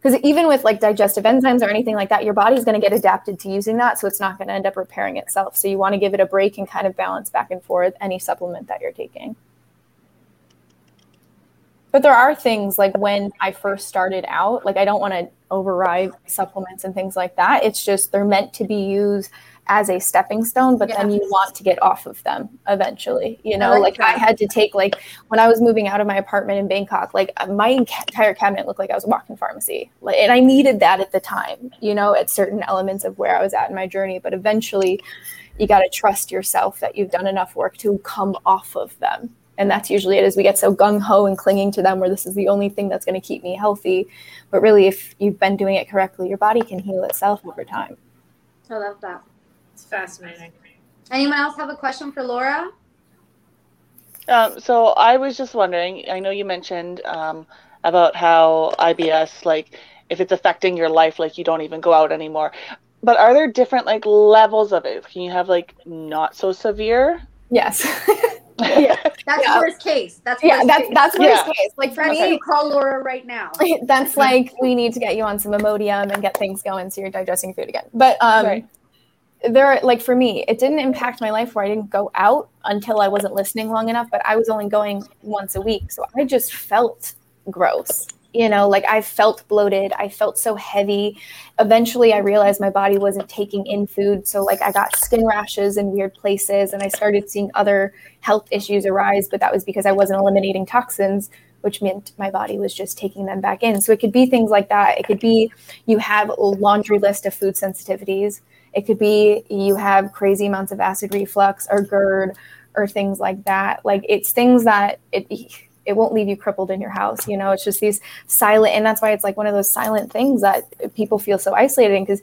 because even with like digestive enzymes or anything like that your body's going to get adapted to using that so it's not going to end up repairing itself. So you want to give it a break and kind of balance back and forth any supplement that you're taking. But there are things like when i first started out like i don't want to override supplements and things like that. It's just they're meant to be used as a stepping stone, but then you want to get off of them eventually. You know, I like, like I had to take like when I was moving out of my apartment in Bangkok, like uh, my entire cabinet looked like I was a walking pharmacy. Like, and I needed that at the time, you know, at certain elements of where I was at in my journey. But eventually, you got to trust yourself that you've done enough work to come off of them. And that's usually it. Is we get so gung ho and clinging to them, where this is the only thing that's going to keep me healthy. But really, if you've been doing it correctly, your body can heal itself over time. I love that. It's fascinating. Anyone else have a question for Laura? Um, so I was just wondering. I know you mentioned um, about how IBS, like, if it's affecting your life, like you don't even go out anymore. But are there different like levels of it? Can you have like not so severe? Yes. yeah, that's yeah. worst case. That's yeah, that's case. that's worst yeah. case. Like for me, call Laura right now. That's like we need to get you on some Imodium and get things going so you're digesting food again. But um, right there like for me it didn't impact my life where i didn't go out until i wasn't listening long enough but i was only going once a week. So i just felt gross you know like i felt bloated. I felt so heavy. Eventually i realized my body wasn't taking in food. So like i got skin rashes in weird places and i started seeing other health issues arise but that was because i wasn't eliminating toxins which meant my body was just taking them back in. So it could be things like that. It could be you have a laundry list of food sensitivities it could be you have crazy amounts of acid reflux or GERD or things like that. Like it's things that it it won't leave you crippled in your house. You know, it's just these silent, and that's why it's like one of those silent things that people feel so isolated because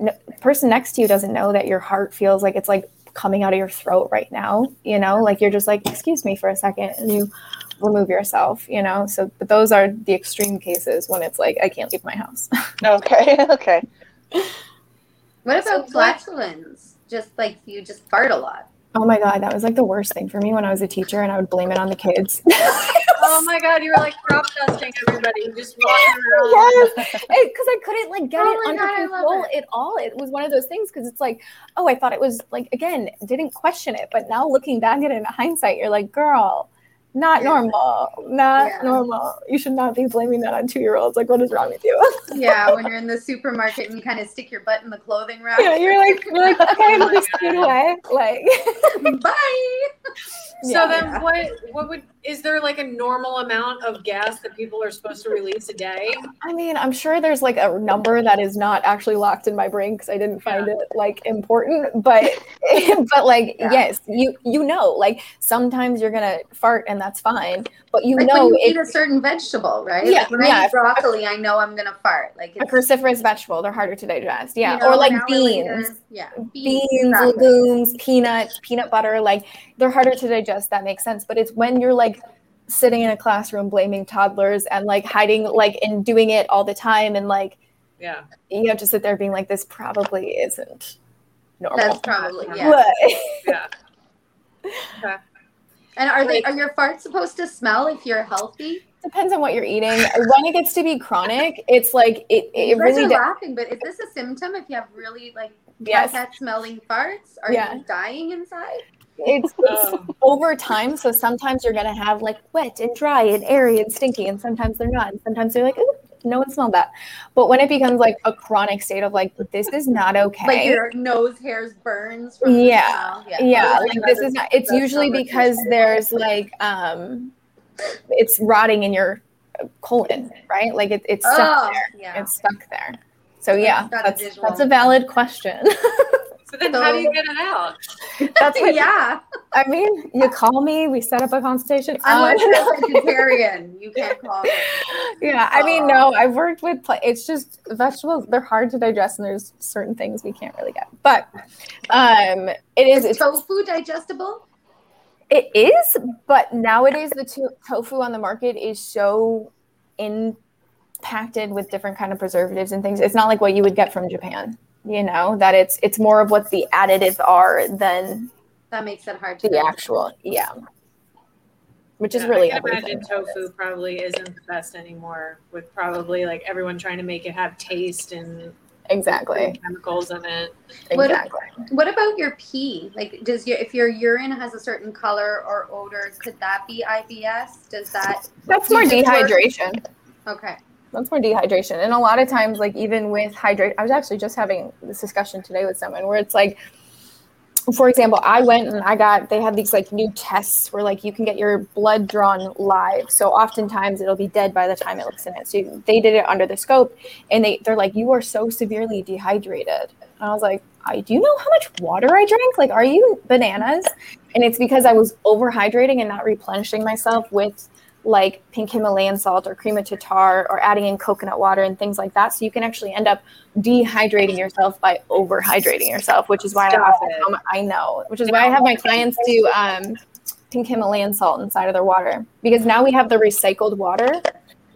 the person next to you doesn't know that your heart feels like it's like coming out of your throat right now. You know, like you're just like, excuse me for a second, and you remove yourself. You know, so but those are the extreme cases when it's like I can't leave my house. okay. Okay. What about so flatulence? Just like you just fart a lot. Oh my god, that was like the worst thing for me when I was a teacher, and I would blame it on the kids. oh my god, you were like crop dusting everybody, just walking around. Yes, because I couldn't like get oh it under god, control it. at all. It was one of those things because it's like, oh, I thought it was like again, didn't question it, but now looking back at it in hindsight, you're like, girl, Not Yeah. normal. Not Yeah. normal. You should not be blaming that on two year olds. Like, what is wrong with you? Yeah, when you're in the supermarket and you kind of stick your butt in the clothing rack. yeah, you're like, you're like, okay, Oh my just scoot away. Like, Bye. So Yeah. then what what would is there like a normal amount of gas that people are supposed to release a day? I mean, I'm sure there's like a number that is not actually locked in my brain because I didn't find it like important. But, but like, Yeah. yes, you you know, like sometimes you're gonna fart and that's fine, but you Like know when you it, eat a certain vegetable, right? Yeah, Like when I eat broccoli, I know I'm gonna fart. Like a cruciferous vegetable, they're harder to digest. Yeah, you know, or like beans. later- yeah, beans, exactly. legumes, peanuts, peanut butter, like they're harder to digest. That makes sense. But it's when you're like sitting in a classroom blaming toddlers and like hiding, like, and doing it all the time. And like, Yeah. you have to sit there being like, this probably isn't normal. That's probably yeah. But- Yeah. And are they Like- are your farts supposed to smell if you're healthy? depends on what you're eating. When it gets to be chronic, it's like, it, it you guys really are de- laughing, but is this a symptom if you have really like Yes. cat smelling farts? Are Yeah. you dying inside? it's, it's Oh. over time. So sometimes you're gonna have like wet and dry and airy and stinky, and sometimes they're not. And sometimes they're like, Ooh, no one smelled that. But when it becomes like a chronic state of like, this is not okay. Like your nose hairs burns Yeah. yeah, Oh, like this is- not. It's usually because there's like um, it's rotting in your colon, right? Like it, it's stuck Oh, there. yeah. It's stuck there. So yeah, that's that's a valid question. So then how do you get it out? that's what. yeah. I mean, you call me, we set up a consultation. Unless Um, a vegetarian, you can't call it. yeah, I mean, no, I've worked with. Pla- it's just vegetables; they're hard to digest, and there's certain things we can't really get. But um, it is. Is It's tofu digestible? It is, but nowadays the to- tofu on the market is so impacted with different kind of preservatives and things. It's not like what you would get from Japan, you know, that it's it's more of what the additives are than That makes it hard to the actual, yeah. Which is Yeah, really I can everything. imagine tofu probably isn't the best anymore with probably like everyone trying to make it have taste and Exactly. chemicals in it. What- Exactly. What about your pee? Like, does your if your urine has a certain color or odor, could that be IBS? Does that? That's more you just work- dehydration. Okay. That's more dehydration. And a lot of times, like even with hydrate, I was actually just having this discussion today with someone where it's like, for example, I went and I got they have these like new tests where like you can get your blood drawn live. So oftentimes it'll be dead by the time it looks in it. So you- they did it under the scope, and they they're like, you are so severely dehydrated. And I was like, I do you know how much water I drank? Like, are you bananas? And it's because I was overhydrating and not replenishing myself with like pink Himalayan salt or cream of tartar or adding in coconut water and things like that. So you can actually end up dehydrating yourself by overhydrating yourself, which is why I, often it. I know, which is why I have my clients do um, pink Himalayan salt inside of their water because now we have the recycled water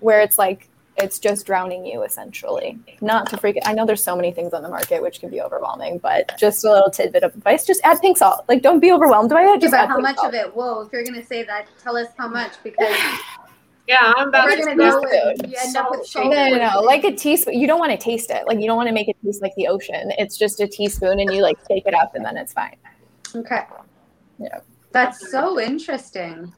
where it's like it's just drowning you essentially. Not to freak. I know there's so many things on the market which can be overwhelming, but just a little tidbit of advice: just add pink salt. Like, don't be overwhelmed by it. Yeah, Just but add how pink much salt. of it? Whoa! If you're gonna say that, tell us how much because Yeah, I'm about we're to gonna go with you end up with Salt salt. No, no, no. Like a teaspoon. You don't want to taste it. Like you don't want to make it taste like the ocean. It's just a teaspoon, and you like shake it up, and then it's fine. Okay. Yeah. That's so interesting.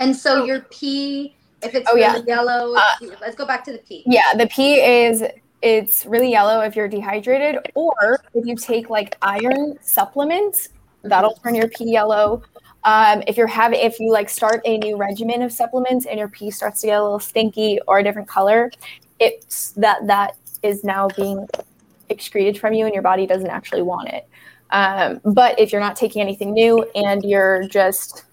And so your pee, if it's Oh, really yeah. yellow, Uh, let's go back to the pee. Yeah, the pee is it's really yellow if you're dehydrated, or if you take like iron supplements, that'll turn your pee yellow. Um, if you're having, if you like start a new regimen of supplements and your pee starts to get a little stinky or a different color, it's that that is now being excreted from you and your body doesn't actually want it. Um, but if you're not taking anything new and you're just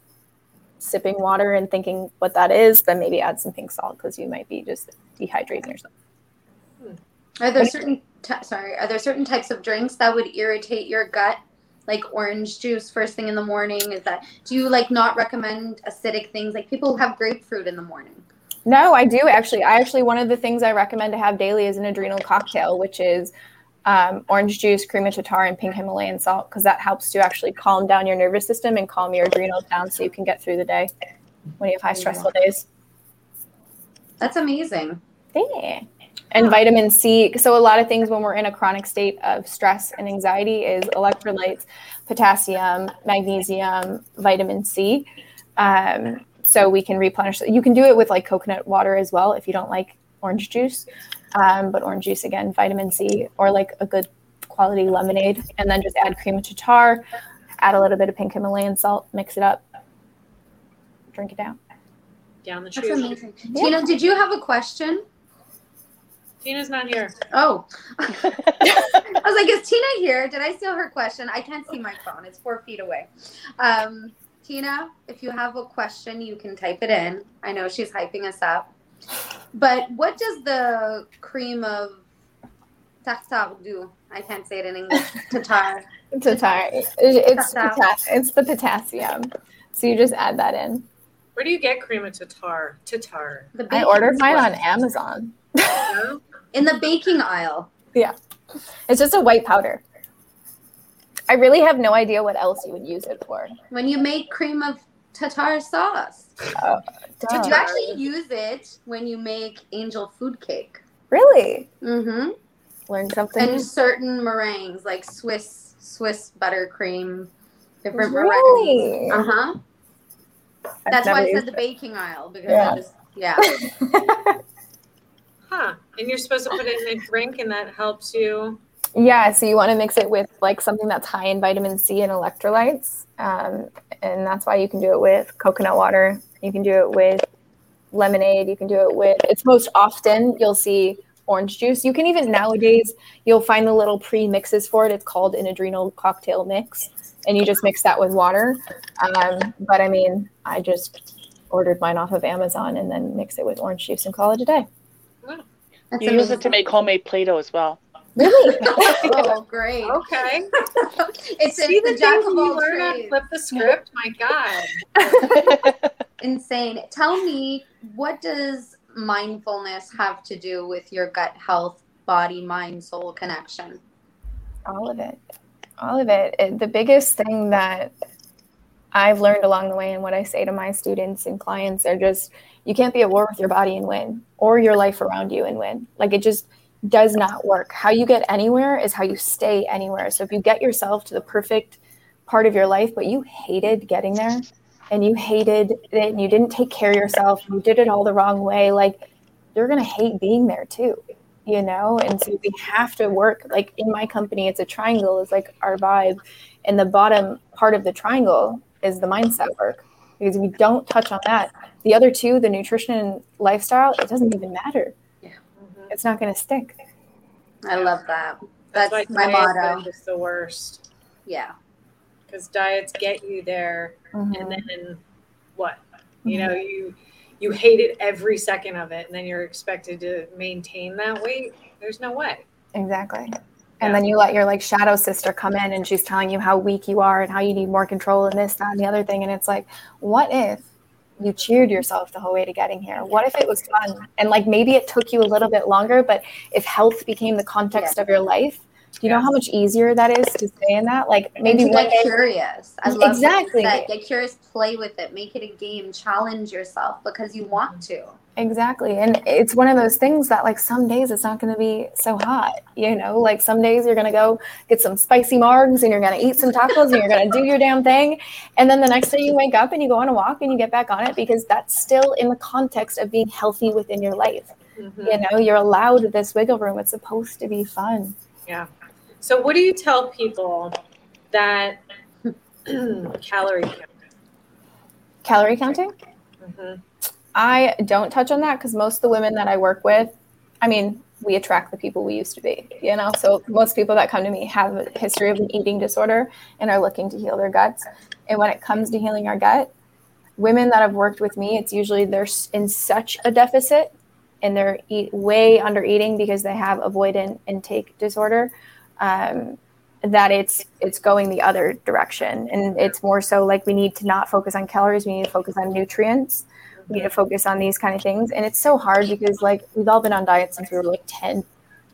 sipping water and thinking what that is, then maybe add some pink salt because you might be just dehydrating yourself. Are there certain ty- sorry? Are there certain types of drinks that would irritate your gut, like orange juice first thing in the morning? Is that do you like not recommend acidic things? Like people who have grapefruit in the morning. No, I do actually. I actually one of the things I recommend to have daily is an adrenal cocktail, which is um, orange juice, cream of tartar, and pink Himalayan salt, because that helps to actually calm down your nervous system and calm your adrenals down, so you can get through the day when you have high stressful days. That's amazing. Yeah. And vitamin C. So a lot of things when we're in a chronic state of stress and anxiety is electrolytes, potassium, magnesium, vitamin C. Um, so we can replenish. You can do it with like coconut water as well if you don't like orange juice. Um, but orange juice again, vitamin C, or like a good quality lemonade, and then just add cream of tartar, add a little bit of pink Himalayan salt, mix it up, drink it down. Down the That's tube. amazing. Tina, did you have a question? Tina's not here. Oh. I was like, is Tina here? Did I steal her question? I can't see my phone. It's four feet away. Um, Tina, if you have a question, you can type it in. I know she's hyping us up. But what does the cream of tartar do? I can't say it in English. Tartar. Tartar. It's Tartar. potas- it's the potassium. So you just add that in. Where do you get cream of tartar? Tatar. The I ordered mine on Amazon. In the baking aisle. Yeah. It's just a white powder. I really have no idea what else you would use it for. When you make cream of tartar sauce. Did You actually use it when you make angel food cake. Really? Mm-hmm. Learn something. and certain meringues like Swiss Swiss buttercream, different Really? meringues. Uh huh. I've That's why never I said used the baking aisle because Yeah. I just yeah. Huh. And you're supposed to put it in a drink and that helps you. Yeah, so you want to mix it with like something that's high in vitamin C and electrolytes. Um, and that's why you can do it with coconut water. You can do it with lemonade. You can do it with, it's most often you'll see orange juice. You can even nowadays, you'll find the little pre mixes for it. It's called an adrenal cocktail mix. And you just mix that with water. Um, but I mean, I just ordered mine off of Amazon and then mix it with orange juice and call it a day. That's You use it to make homemade Play-Doh as well. Really? Oh, great! Okay. It's, See the the jack things of all learn on trades. Flip the script? My God. Insane. Tell me, what does mindfulness have to do with your gut health, body, mind, soul connection? all of it all of it. it the biggest thing that i've learned along the way and what i say to my students and clients are just you can't be at war with your body and win or your life around you and win like it just does not work. How you get anywhere is how you stay anywhere. So if you get yourself to the perfect part of your life but you hated getting there and you hated it and you didn't take care of yourself you did it all the wrong way like you're going to hate being there too you know? And so we have to work like in my company it's a triangle is like our vibe. And the bottom part of the triangle is the mindset work. Because if you don't touch on that the other two the nutrition and lifestyle it doesn't even matter. It's not going to stick I love that. That's, That's, my motto. are just the worst Yeah. because diets get you there, mm-hmm. and then what? You mm-hmm. know, you you hate it every second of it, and then you're expected to maintain that weight. There's no way. exactly and then you let your like shadow sister come in and she's telling you how weak you are and how you need more control and this that and the other thing and it's like what if you cheered yourself the whole way to getting here. What if it was fun and like maybe it took you a little bit longer but if health became the context of your life do you know how much easier that is to stay in that? Like maybe and to get curious. I love Exactly. Get curious, play with it, make it a game, challenge yourself because you want mm-hmm. to. Exactly. And it's one of those things that like some days it's not going to be so hot, you know, like some days you're going to go get some spicy margs and you're going to eat some tacos and you're going to do your damn thing. And then the next day you wake up and you go on a walk and you get back on it because that's still in the context of being healthy within your life. Mhm. You know, you're allowed this wiggle room. It's supposed to be fun. Yeah. So, what do you tell people that calorie count? Calorie counting? Mhm. I don't touch on that because most of the women that I work with, I mean, we attract the people we used to be, you know? So most people that come to me have a history of an eating disorder and are looking to heal their guts. And when it comes to healing our gut, women that have worked with me, it's usually they're in such a deficit and they're eat, way under eating because they have avoidant intake disorder. Um, that it's it's going the other direction and it's more so like we need to not focus on calories we need to focus on nutrients need to focus on these kind of things. And it's so hard because like we've all been on diets since we were like 10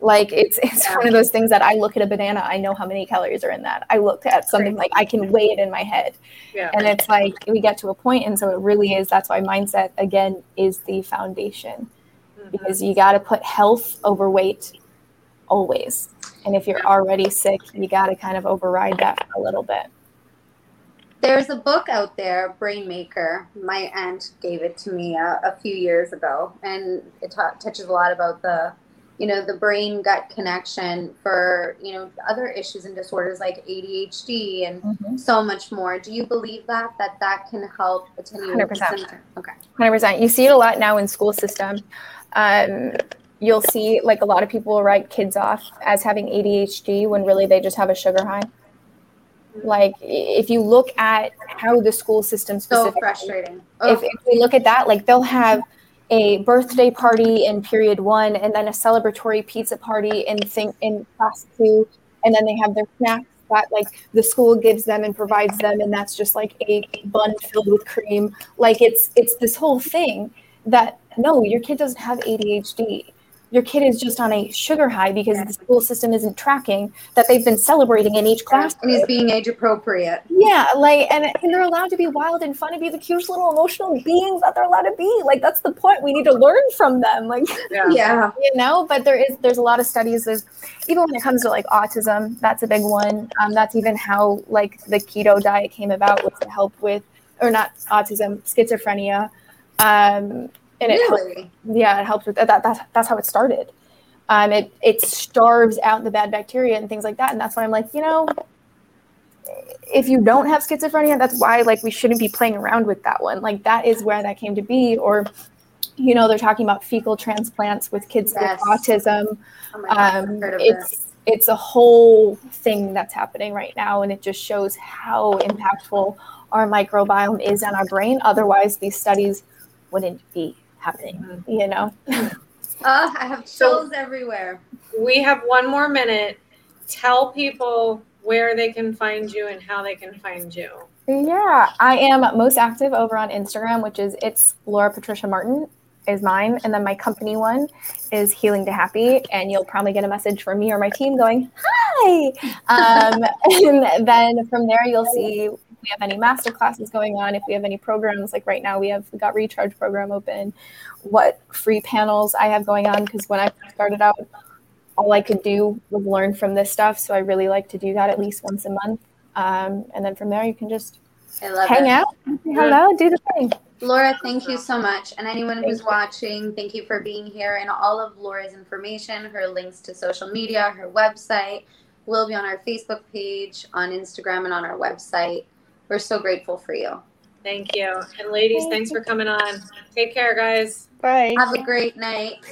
like it's it's one of those things that i look at a banana i know how many calories are in that. I look at something like i can weigh it in my head. Yeah. and it's like we get to a point and so it really is that's why mindset again is the foundation. Mhm. because you got to put health over weight always. And if you're already sick you got to kind of override that for a little bit There's a book out there, Brain Maker. My aunt gave it to me a, a few years ago, and it ta- touches a lot about the, you know, the brain gut connection for you know other issues and disorders like ADHD and Mhm. so much more. Do you believe that that that can help attenuate 100%. Okay. Hundred percent. You see it a lot now in school system. Um, you'll see like a lot of people write kids off as having ADHD when really they just have a sugar high. Like if you look at how the school system So frustrating. if, if we look at that, like they'll have a birthday party in period one, and then a celebratory pizza party in thing in class two, and then they have their snacks that like the school gives them and provides them, and that's just like a bun filled with cream. Like it's it's this whole thing that no, your kid doesn't have ADHD. Your kid is just on a sugar high because the school system isn't tracking that they've been celebrating in each class. and is being age appropriate. Yeah, like, and, and they're allowed to be wild and fun and be the cute little emotional beings that they're allowed to be. Like, that's the point. We need to learn from them. Like, Yeah. Yeah. you know, but there is, there's a lot of studies. There's, even when it comes to like autism, that's a big one. Um, that's even how like the keto diet came about was to help with, or not autism, schizophrenia. Um, and it Really? yeah, it helps with that. That's that's how it started. Um, it it starves out the bad bacteria and things like that, and that's why I'm like, you know, if you don't have schizophrenia, that's why like we shouldn't be playing around with that one. Like that is where that came to be. Or, you know, they're talking about fecal transplants with kids Yes. with autism. Oh my God, Um, it's this. it's a whole thing that's happening right now, and it just shows how impactful our microbiome is on our brain. Otherwise, these studies wouldn't be happening. You know. Oh, I have So- everywhere. We have one more minute. Tell people where they can find you and how they can find you. Yeah, I am most active over on Instagram, which is it's Laura Patricia Martin is mine, and then my company one is Healing to Happy, and you'll probably get a message from me or my team going hi. Um, and then from there, you'll see if we have any master classes going on, if we have any programs. Like right now, we have we got Recharge program open. What free panels I have going on because when I started out, all I could do was learn from this stuff. So I really like to do that at least once a month. Um, and then from there, you can just hang it. out, say hello, do the thing. Laura, thank you so much. And anyone who's watching, thank you for being here. And all of Laura's information, her links to social media, her website will be on our Facebook page, on Instagram, and on our website. We're so grateful for you. Thank you. And ladies, thanks for coming on. Take care, guys. Bye. Have a great night.